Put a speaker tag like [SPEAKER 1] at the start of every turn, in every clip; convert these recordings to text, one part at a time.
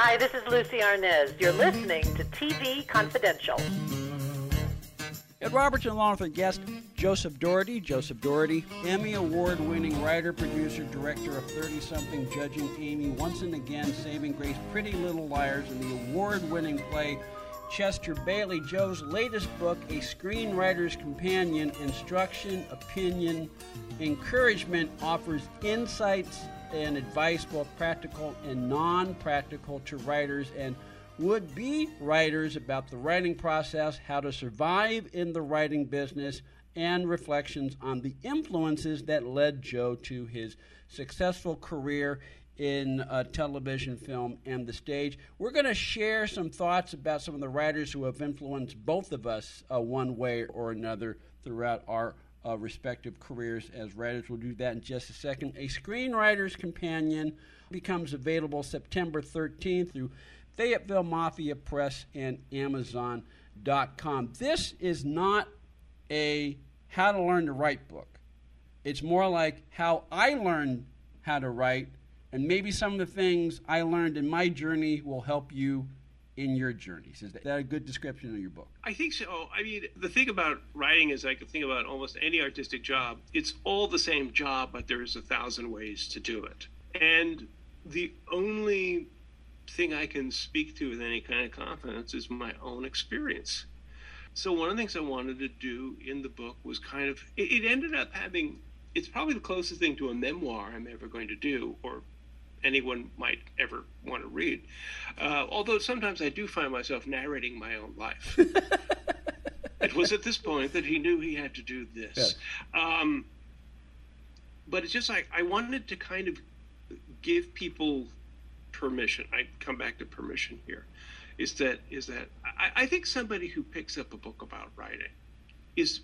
[SPEAKER 1] Hi, this is Lucie Arnaz. You're listening to TV Confidential.
[SPEAKER 2] Ed Robertson, along with our guest Joseph Dougherty. Joseph Dougherty, Emmy Award winning writer, producer, director of 30 something Judging Amy, Once and Again, Saving Grace, Pretty Little Liars, and the award winning play Chester Bailey. Joe's latest book, A Screenwriter's Companion Instruction, Opinion, Encouragement, offers insights and advice, both practical and non practical, to writers and would be writers about the writing process, how to survive in the writing business, and reflections on the influences that led Joe to his successful career in uh, television, film, and the stage. We're going to share some thoughts about some of the writers who have influenced both of us uh, one way or another throughout our uh, respective careers as writers. We'll do that in just a second. A Screenwriter's Companion becomes available September 13th through Fayetteville Mafia Press and Amazon.com. This is not a how to learn to write book. It's more like how I learned how to write, and maybe some of the things I learned in my journey will help you in your journeys. Is that a good description of your book?
[SPEAKER 3] I think so. I mean, the thing about writing is I can think about almost any artistic job. It's all the same job, but there's a thousand ways to do it. And the only thing I can speak to with any kind of confidence is my own experience. So one of the things I wanted to do in the book was kind of it, it ended up having it's probably the closest thing to a memoir I'm ever going to do, or anyone might ever want to read. Uh, although sometimes I do find myself narrating my own life. it was at this point that he knew he had to do this. Yeah. Um, but it's just like I wanted to kind of give people permission. I come back to permission here. Is that is that I, I think somebody who picks up a book about writing is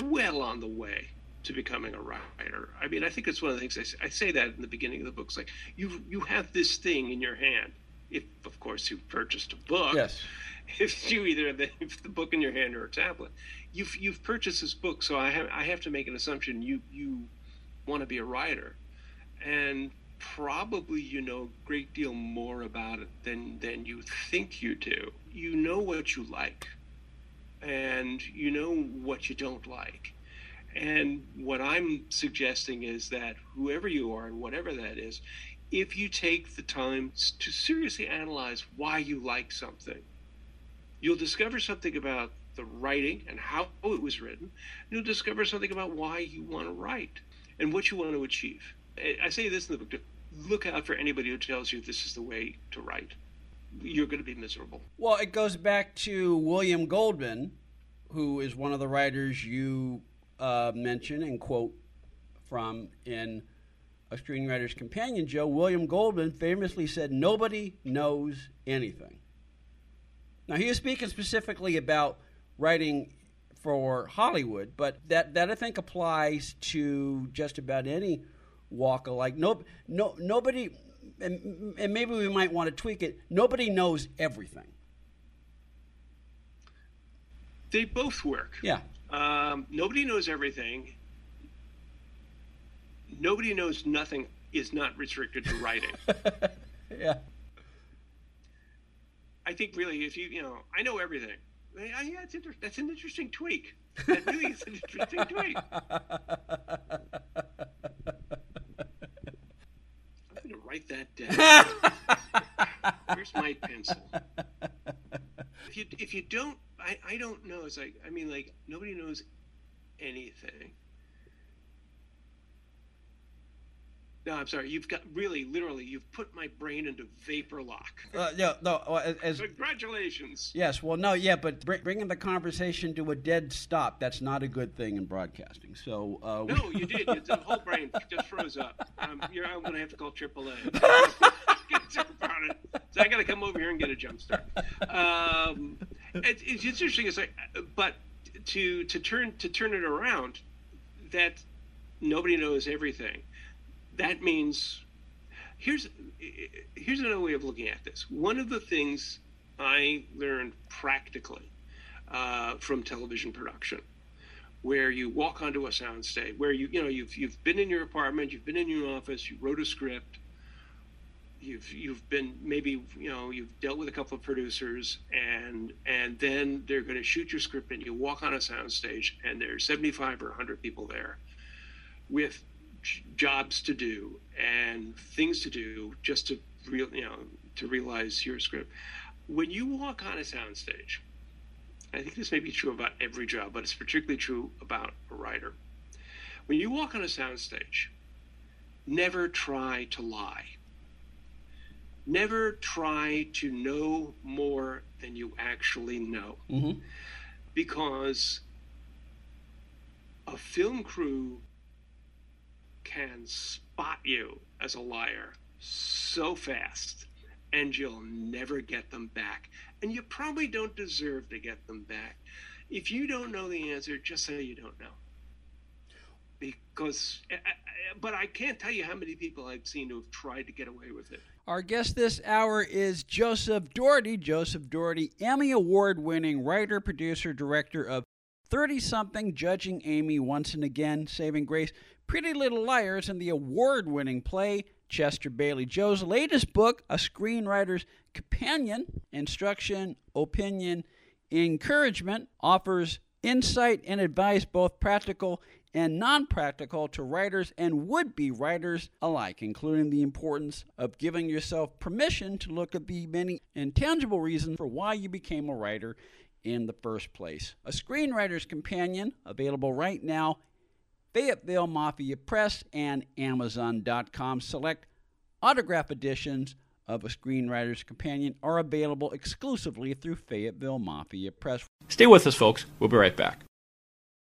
[SPEAKER 3] well on the way to becoming a writer. I mean, I think it's one of the things I say, I say that in the beginning of the book. It's like you you have this thing in your hand. If of course you purchased a book.
[SPEAKER 2] Yes.
[SPEAKER 3] If you either have the, the book in your hand or a tablet, you've you've purchased this book. So I have I have to make an assumption you you want to be a writer, and probably you know a great deal more about it than than you think you do. You know what you like, and you know what you don't like and what I'm suggesting is that whoever you are and whatever that is, if you take the time to seriously analyze why you like something, you'll discover something about the writing and how it was written. You'll discover something about why you want to write and what you want to achieve. I say this in the book look out for anybody who tells you this is the way to write. You're going to be miserable.
[SPEAKER 2] Well, it goes back to William Goldman, who is one of the writers you uh, mention and quote from in a screenwriter's companion, Joe William Goldman famously said, Nobody knows anything. Now, he is speaking specifically about writing for Hollywood, but that, that I think applies to just about any walk of life. No, no, nobody, and, and maybe we might want to tweak it, nobody knows everything.
[SPEAKER 3] They both work.
[SPEAKER 2] Yeah.
[SPEAKER 3] Um, nobody knows everything. Nobody knows nothing is not restricted to writing.
[SPEAKER 2] yeah.
[SPEAKER 3] I think really, if you you know, I know everything. Yeah, yeah it's inter- that's an interesting tweak. That really is an interesting tweak. I'm going to write that down. Where's my pencil? If you if you don't I, I don't know. It's like I mean, like nobody knows anything. No, I'm sorry. You've got really, literally, you've put my brain into vapor lock.
[SPEAKER 2] Uh, yeah, no. As,
[SPEAKER 3] Congratulations.
[SPEAKER 2] Yes. Well, no. Yeah, but bringing the conversation to a dead stop, that's not a good thing in broadcasting. So.
[SPEAKER 3] Uh, no, you did. The whole brain just froze up. Um, I'm going to have to call AAA. about it. so I got to come over here and get a jump start. Um, it, it's interesting. It's like, but to to turn to turn it around, that nobody knows everything. That means here's here's another way of looking at this. One of the things I learned practically uh, from television production, where you walk onto a soundstage, where you you know you've you've been in your apartment, you've been in your office, you wrote a script, you've you've been maybe you know you've dealt with a couple of producers and and then they're going to shoot your script and you walk on a soundstage and there's 75 or 100 people there with jobs to do and things to do just to real you know to realize your script. When you walk on a soundstage i think this may be true about every job but it's particularly true about a writer. When you walk on a soundstage never try to lie never try to know more than you actually know. Mm-hmm. Because a film crew can spot you as a liar so fast and you'll never get them back. And you probably don't deserve to get them back. If you don't know the answer, just say you don't know. Because, eh, eh, eh, but I can't tell you how many people I've seen who have tried to get away with it.
[SPEAKER 2] Our guest this hour is Joseph Dougherty. Joseph Dougherty, Emmy Award winning writer, producer, director of 30 something, Judging Amy Once and Again, Saving Grace, Pretty Little Liars, and the award winning play Chester Bailey. Joe's latest book, A Screenwriter's Companion Instruction, Opinion, Encouragement, offers insight and advice, both practical and non practical to writers and would be writers alike, including the importance of giving yourself permission to look at the many intangible reasons for why you became a writer in the first place. A Screenwriter's Companion, available right now, Fayetteville Mafia Press and Amazon.com. Select autograph editions of A Screenwriter's Companion are available exclusively through Fayetteville Mafia Press.
[SPEAKER 4] Stay with us, folks. We'll be right back.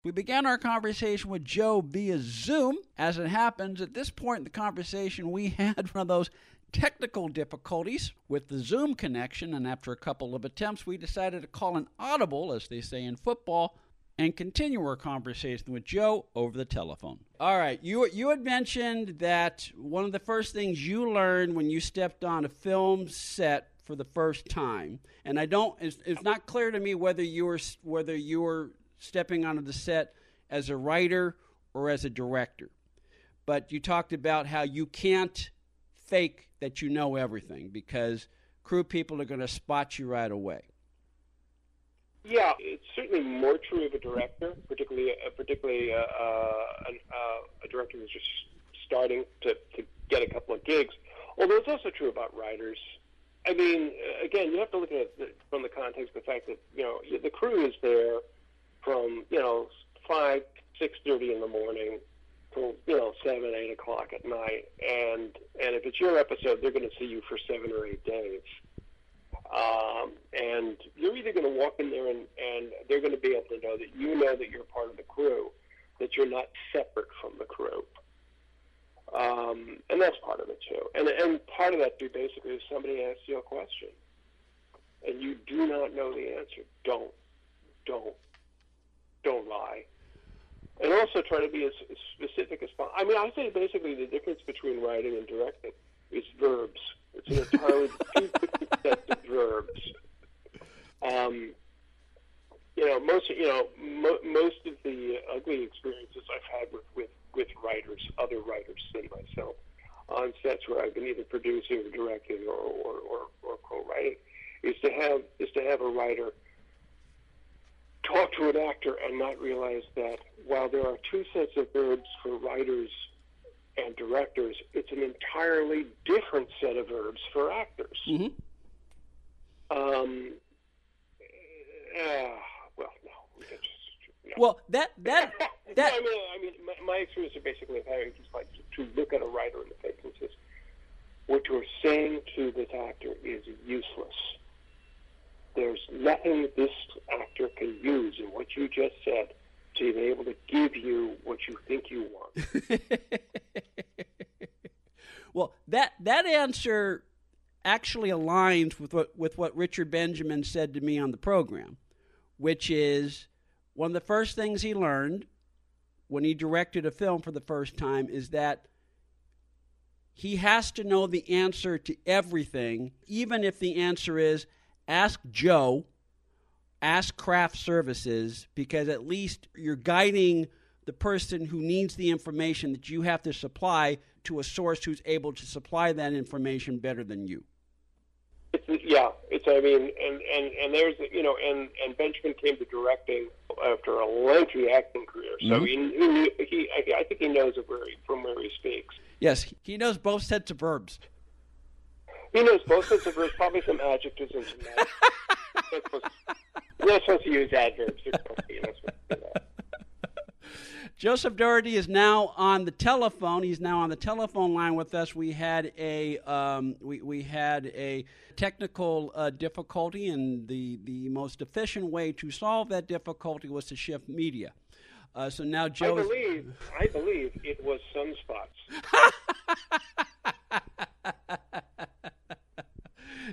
[SPEAKER 2] We began our conversation with Joe via Zoom. As it happens, at this point in the conversation, we had one of those technical difficulties with the Zoom connection, and after a couple of attempts, we decided to call an audible, as they say in football, and continue our conversation with Joe over the telephone. All right, you you had mentioned that one of the first things you learned when you stepped on a film set for the first time, and I don't it's, it's not clear to me whether you were whether you were stepping onto the set as a writer or as a director. But you talked about how you can't fake that you know everything because crew people are going to spot you right away.
[SPEAKER 5] Yeah, it's certainly more true of a director, particularly uh, particularly uh, uh, uh, a director who's just starting to, to get a couple of gigs. Although it's also true about writers. I mean, again, you have to look at it from the context of the fact that you know the crew is there from you know five six thirty in the morning till you know seven eight o'clock at night, and and if it's your episode, they're going to see you for seven or eight days. Um, and you're either going to walk in there and, and they're going to be able to know that you know that you're part of the crew, that you're not separate from the crew. Um, and that's part of it too. And and part of that too basically is somebody asks you a question and you do not know the answer. Don't. Don't don't lie. And also try to be as, as specific as possible. I mean, I say basically the difference between writing and directing is verbs. It's an entirely different sets of verbs. Um, you know, most you know mo- most of the ugly experiences I've had with, with with writers, other writers than myself, on sets where I've been either producing or directing or or, or, or co-writing, is to have is to have a writer talk to an actor and not realize that while there are two sets of verbs for writers and directors, it's an entirely different set of verbs for actors. Mm-hmm. Um, uh, well, no. Just,
[SPEAKER 2] no. Well, that that that.
[SPEAKER 5] I mean, I mean, my, my experience is basically of having just like to, to look at a writer in the face and says, "What you're saying to this actor is useless." There's nothing this actor can use in what you just said to be able to give you what you think you want.
[SPEAKER 2] well, that that answer actually aligns with what with what Richard Benjamin said to me on the program, which is one of the first things he learned when he directed a film for the first time is that he has to know the answer to everything, even if the answer is ask Joe, ask craft services, because at least you're guiding the person who needs the information that you have to supply to a source who's able to supply that information better than you.
[SPEAKER 5] It's, yeah, it's. I mean, and and and there's you know, and and Benjamin came to directing after a lengthy acting career, so mm-hmm. he, he he I think he knows it where he, from where he speaks.
[SPEAKER 2] Yes, he knows both sets of verbs.
[SPEAKER 5] He knows both sets of verbs, probably some adjectives and some. You're not supposed to use adverbs. You're supposed to, you're not supposed to do that.
[SPEAKER 2] Joseph Dougherty is now on the telephone. He's now on the telephone line with us. We had a um, we, we had a technical uh, difficulty, and the the most efficient way to solve that difficulty was to shift media. Uh, so now Joe.
[SPEAKER 5] I believe I believe it was sunspots.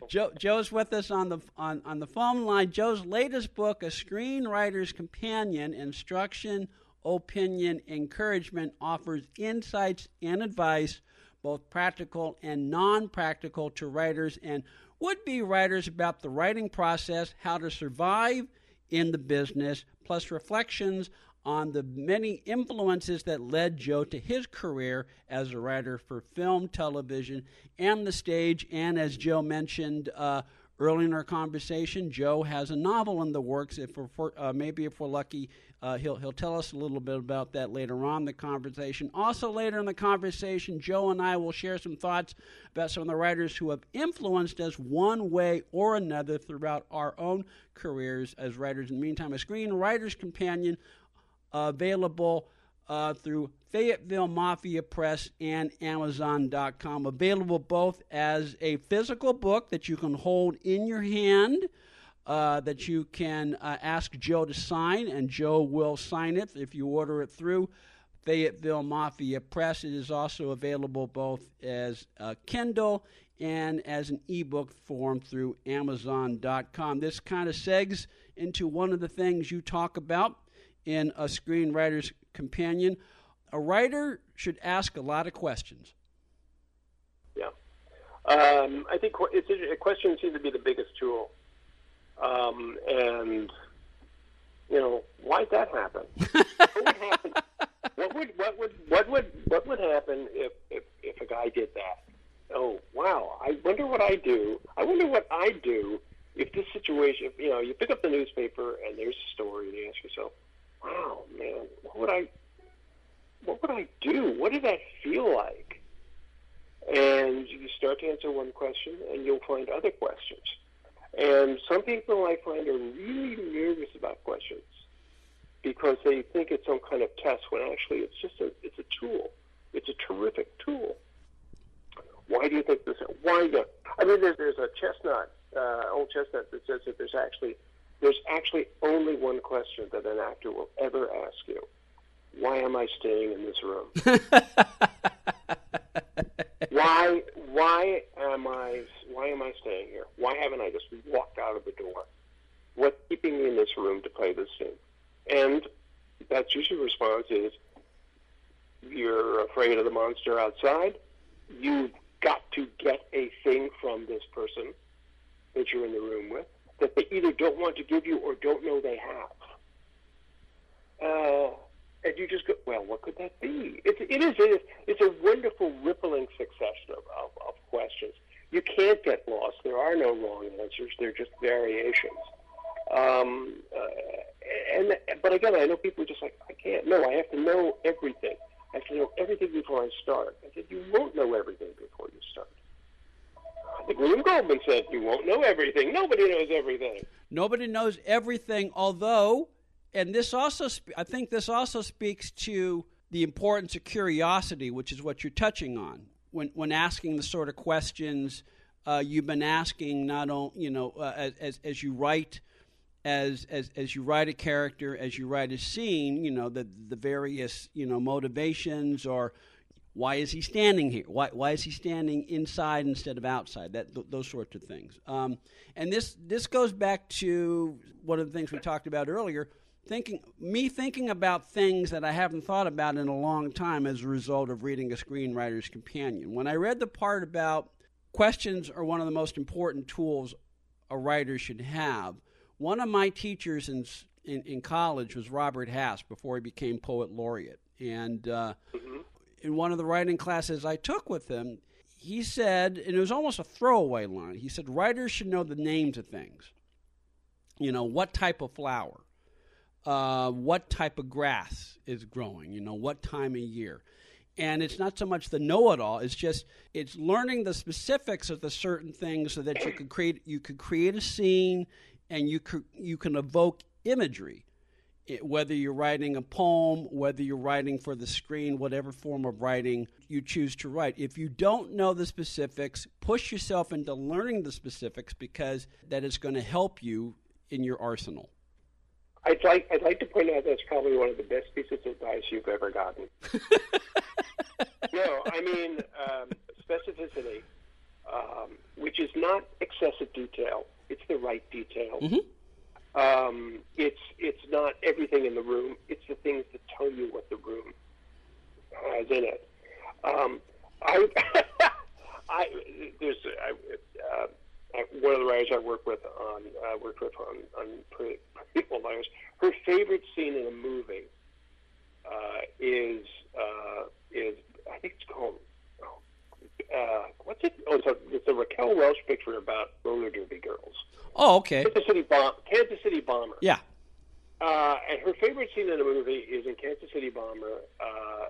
[SPEAKER 2] Joe, Joe's with us on the on, on the phone line. Joe's latest book, A Screenwriter's Companion: Instruction opinion, encouragement offers insights and advice, both practical and non practical, to writers and would be writers about the writing process, how to survive in the business, plus reflections on the many influences that led Joe to his career as a writer for film, television, and the stage. And as Joe mentioned, uh, early in our conversation, Joe has a novel in the works. If we're uh, maybe if we're lucky, uh, he'll he'll tell us a little bit about that later on the conversation. Also, later in the conversation, Joe and I will share some thoughts about some of the writers who have influenced us one way or another throughout our own careers as writers. In the meantime, a screenwriter's companion available uh, through Fayetteville Mafia Press and Amazon.com. Available both as a physical book that you can hold in your hand. Uh, that you can uh, ask Joe to sign, and Joe will sign it if you order it through Fayetteville Mafia Press. It is also available both as a Kindle and as an ebook form through Amazon.com. This kind of segs into one of the things you talk about in a screenwriter's companion. A writer should ask a lot of questions.
[SPEAKER 5] Yeah. Um, I think it's, questions seem to be the biggest tool. Um, and, you know, why'd that happen? what would happen? What would, what would, what would, what would happen if, if, if a guy did that? Oh, wow. I wonder what I do. I wonder what I do if this situation, if, you know, you pick up the newspaper and there's a story and you ask yourself, wow, man, what would I, what would I do? What did that feel like? And you start to answer one question, and you'll find other questions. And some people I find are really nervous about questions because they think it's some kind of test when actually it's just a it's a tool. It's a terrific tool. Why do you think this? Why? Do, I mean, there's there's a chestnut, uh, old chestnut that says that there's actually there's actually only one question that an actor will ever ask you. Why am I staying in this room? why why am I why am I staying here? Why haven't I just walked out of the door? What's keeping me in this room to play this scene? And that's usually the response is you're afraid of the monster outside. You've got to get a thing from this person that you're in the room with that they either don't want to give you or don't know they have. Uh, and you just go, well, what could that be? It is, it is, it's a wonderful rippling succession of, of, of questions. You can't get lost. There are no wrong answers. They're just variations. Um, uh, and but again, I know people are just like, I can't. No, I have to know everything. I have to know everything before I start. I said, you won't know everything before you start. William Goldman said, you won't know everything. Nobody knows everything.
[SPEAKER 2] Nobody knows everything, although and this also, I think, this also speaks to the importance of curiosity, which is what you're touching on when when asking the sort of questions uh, you've been asking. Not only you know uh, as as you write. As, as as you write a character, as you write a scene, you know the the various you know motivations or why is he standing here? Why, why is he standing inside instead of outside? That th- those sorts of things. Um, and this this goes back to one of the things we talked about earlier thinking me thinking about things that I haven't thought about in a long time as a result of reading a screenwriter's companion. When I read the part about questions are one of the most important tools a writer should have, one of my teachers in in, in college was Robert Hass before he became poet laureate, and uh, mm-hmm. In one of the writing classes I took with him, he said, and it was almost a throwaway line. He said, writers should know the names of things. You know, what type of flower, uh, what type of grass is growing, you know, what time of year. And it's not so much the know-it-all; it's just it's learning the specifics of the certain things so that you could create you could create a scene, and you could you can evoke imagery it, whether you're writing a poem, whether you're writing for the screen, whatever form of writing you choose to write. If you don't know the specifics, push yourself into learning the specifics because that is going to help you in your arsenal.
[SPEAKER 5] I'd like I'd like to point out that's probably one of the best pieces of advice you've ever gotten. no, I mean um, specificity, um, which is not excessive detail. It's the right detail.
[SPEAKER 2] Mm-hmm.
[SPEAKER 5] Um, it's it's not everything in the room. It's the things that tell you what the room has in it. Um, I, I there's I, uh, one of the writers I work with on I worked with on on People Liars. Her favorite scene in a movie uh, is uh, is I think it's called uh, what's it? Oh, it's a, it's a Raquel Welch picture about roller derby girls.
[SPEAKER 2] Oh, okay.
[SPEAKER 5] Kansas City Bomb, Kansas City Bomber.
[SPEAKER 2] Yeah.
[SPEAKER 5] Uh, and her favorite scene in the movie is in Kansas City Bomber. Uh,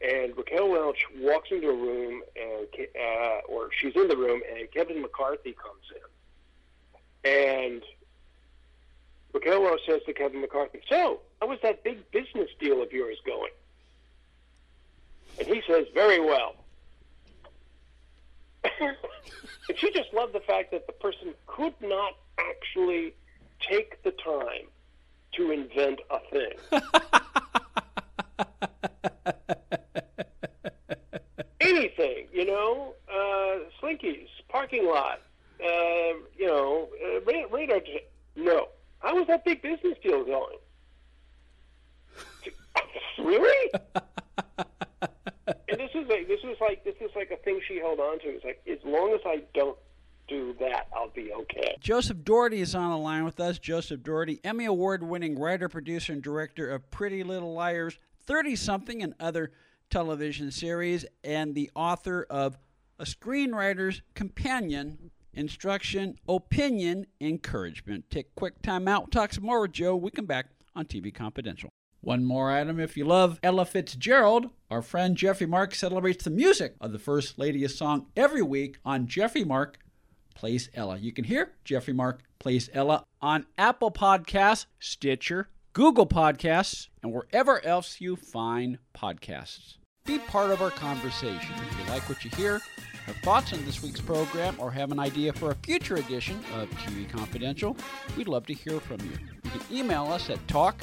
[SPEAKER 5] and Raquel Welch walks into a room, and uh, or she's in the room, and Kevin McCarthy comes in. And Raquel Welch says to Kevin McCarthy, "So, how was that big business deal of yours going?" And he says, "Very well." And she just loved the fact that the person could not actually take the time to invent a thing. Anything, you know, uh, slinkies, parking lot, uh, you know, uh, radar. No. How was that big business deal going? really? and this is like this is like this is like a thing she held on to. It's like as long as I don't do that, I'll be okay.
[SPEAKER 2] Joseph Dougherty is on the line with us. Joseph Dougherty, Emmy Award winning writer, producer, and director of Pretty Little Liars, 30 something, and other television series, and the author of A Screenwriter's Companion Instruction, Opinion, Encouragement. Take quick time out. We'll talk some more with Joe. We come back on TV Confidential. One more item if you love Ella Fitzgerald, our friend Jeffrey Mark celebrates the music of the First Lady's song every week on Jeffrey Mark Plays Ella. You can hear Jeffrey Mark Plays Ella on Apple Podcasts, Stitcher, Google Podcasts, and wherever else you find podcasts. Be part of our conversation. If you like what you hear, have thoughts on this week's program, or have an idea for a future edition of TV Confidential, we'd love to hear from you. You can email us at talk